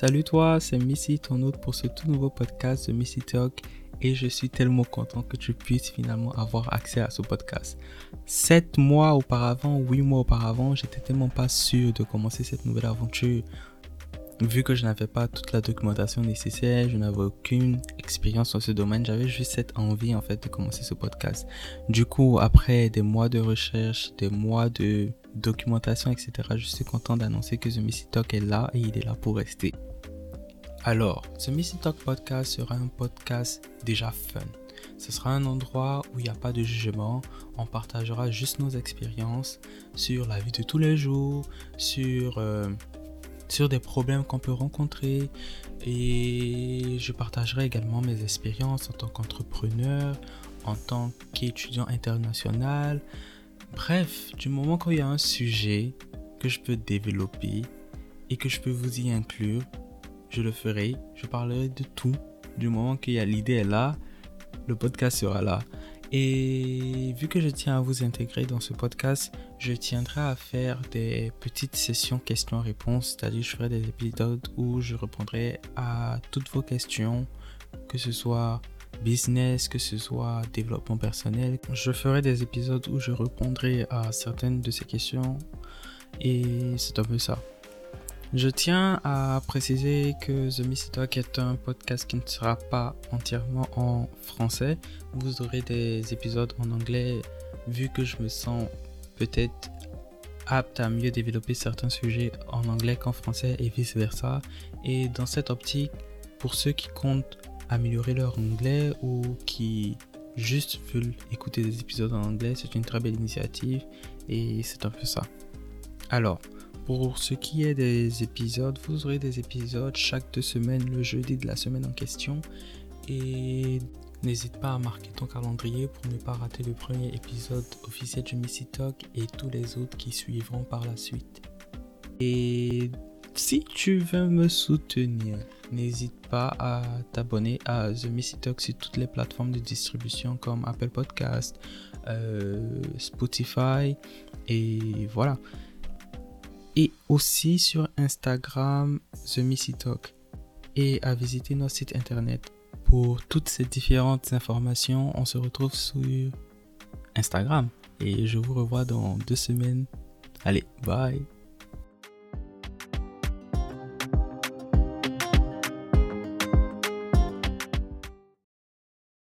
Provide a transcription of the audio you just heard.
Salut toi, c'est Missy, ton hôte pour ce tout nouveau podcast de Missy Talk et je suis tellement content que tu puisses finalement avoir accès à ce podcast. Sept mois auparavant, huit mois auparavant, j'étais tellement pas sûr de commencer cette nouvelle aventure. Vu que je n'avais pas toute la documentation nécessaire, je n'avais aucune expérience dans ce domaine, j'avais juste cette envie en fait de commencer ce podcast. Du coup, après des mois de recherche, des mois de documentation, etc., je suis content d'annoncer que The Missy Talk est là et il est là pour rester. Alors, ce Missy Talk podcast sera un podcast déjà fun. Ce sera un endroit où il n'y a pas de jugement. On partagera juste nos expériences sur la vie de tous les jours, sur, euh, sur des problèmes qu'on peut rencontrer. Et je partagerai également mes expériences en tant qu'entrepreneur, en tant qu'étudiant international. Bref, du moment qu'il y a un sujet que je peux développer et que je peux vous y inclure, je le ferai. Je parlerai de tout. Du moment qu'il y a l'idée là, le podcast sera là. Et vu que je tiens à vous intégrer dans ce podcast, je tiendrai à faire des petites sessions questions-réponses, c'est-à-dire je ferai des épisodes où je répondrai à toutes vos questions, que ce soit business, que ce soit développement personnel. Je ferai des épisodes où je répondrai à certaines de ces questions et c'est un peu ça. Je tiens à préciser que The Talk est un podcast qui ne sera pas entièrement en français. Vous aurez des épisodes en anglais vu que je me sens peut-être apte à mieux développer certains sujets en anglais qu'en français et vice-versa. Et dans cette optique, pour ceux qui comptent améliorer leur anglais ou qui juste veulent écouter des épisodes en anglais, c'est une très belle initiative et c'est un peu ça. Alors, pour ce qui est des épisodes, vous aurez des épisodes chaque deux semaines, le jeudi de la semaine en question. Et n'hésite pas à marquer ton calendrier pour ne pas rater le premier épisode officiel de Missy Talk et tous les autres qui suivront par la suite. Et si tu veux me soutenir, n'hésite pas à t'abonner à The Missy Talk sur toutes les plateformes de distribution comme Apple Podcast, euh, Spotify et voilà et aussi sur Instagram The Missy Talk et à visiter notre site internet. Pour toutes ces différentes informations, on se retrouve sur Instagram et je vous revois dans deux semaines. Allez, bye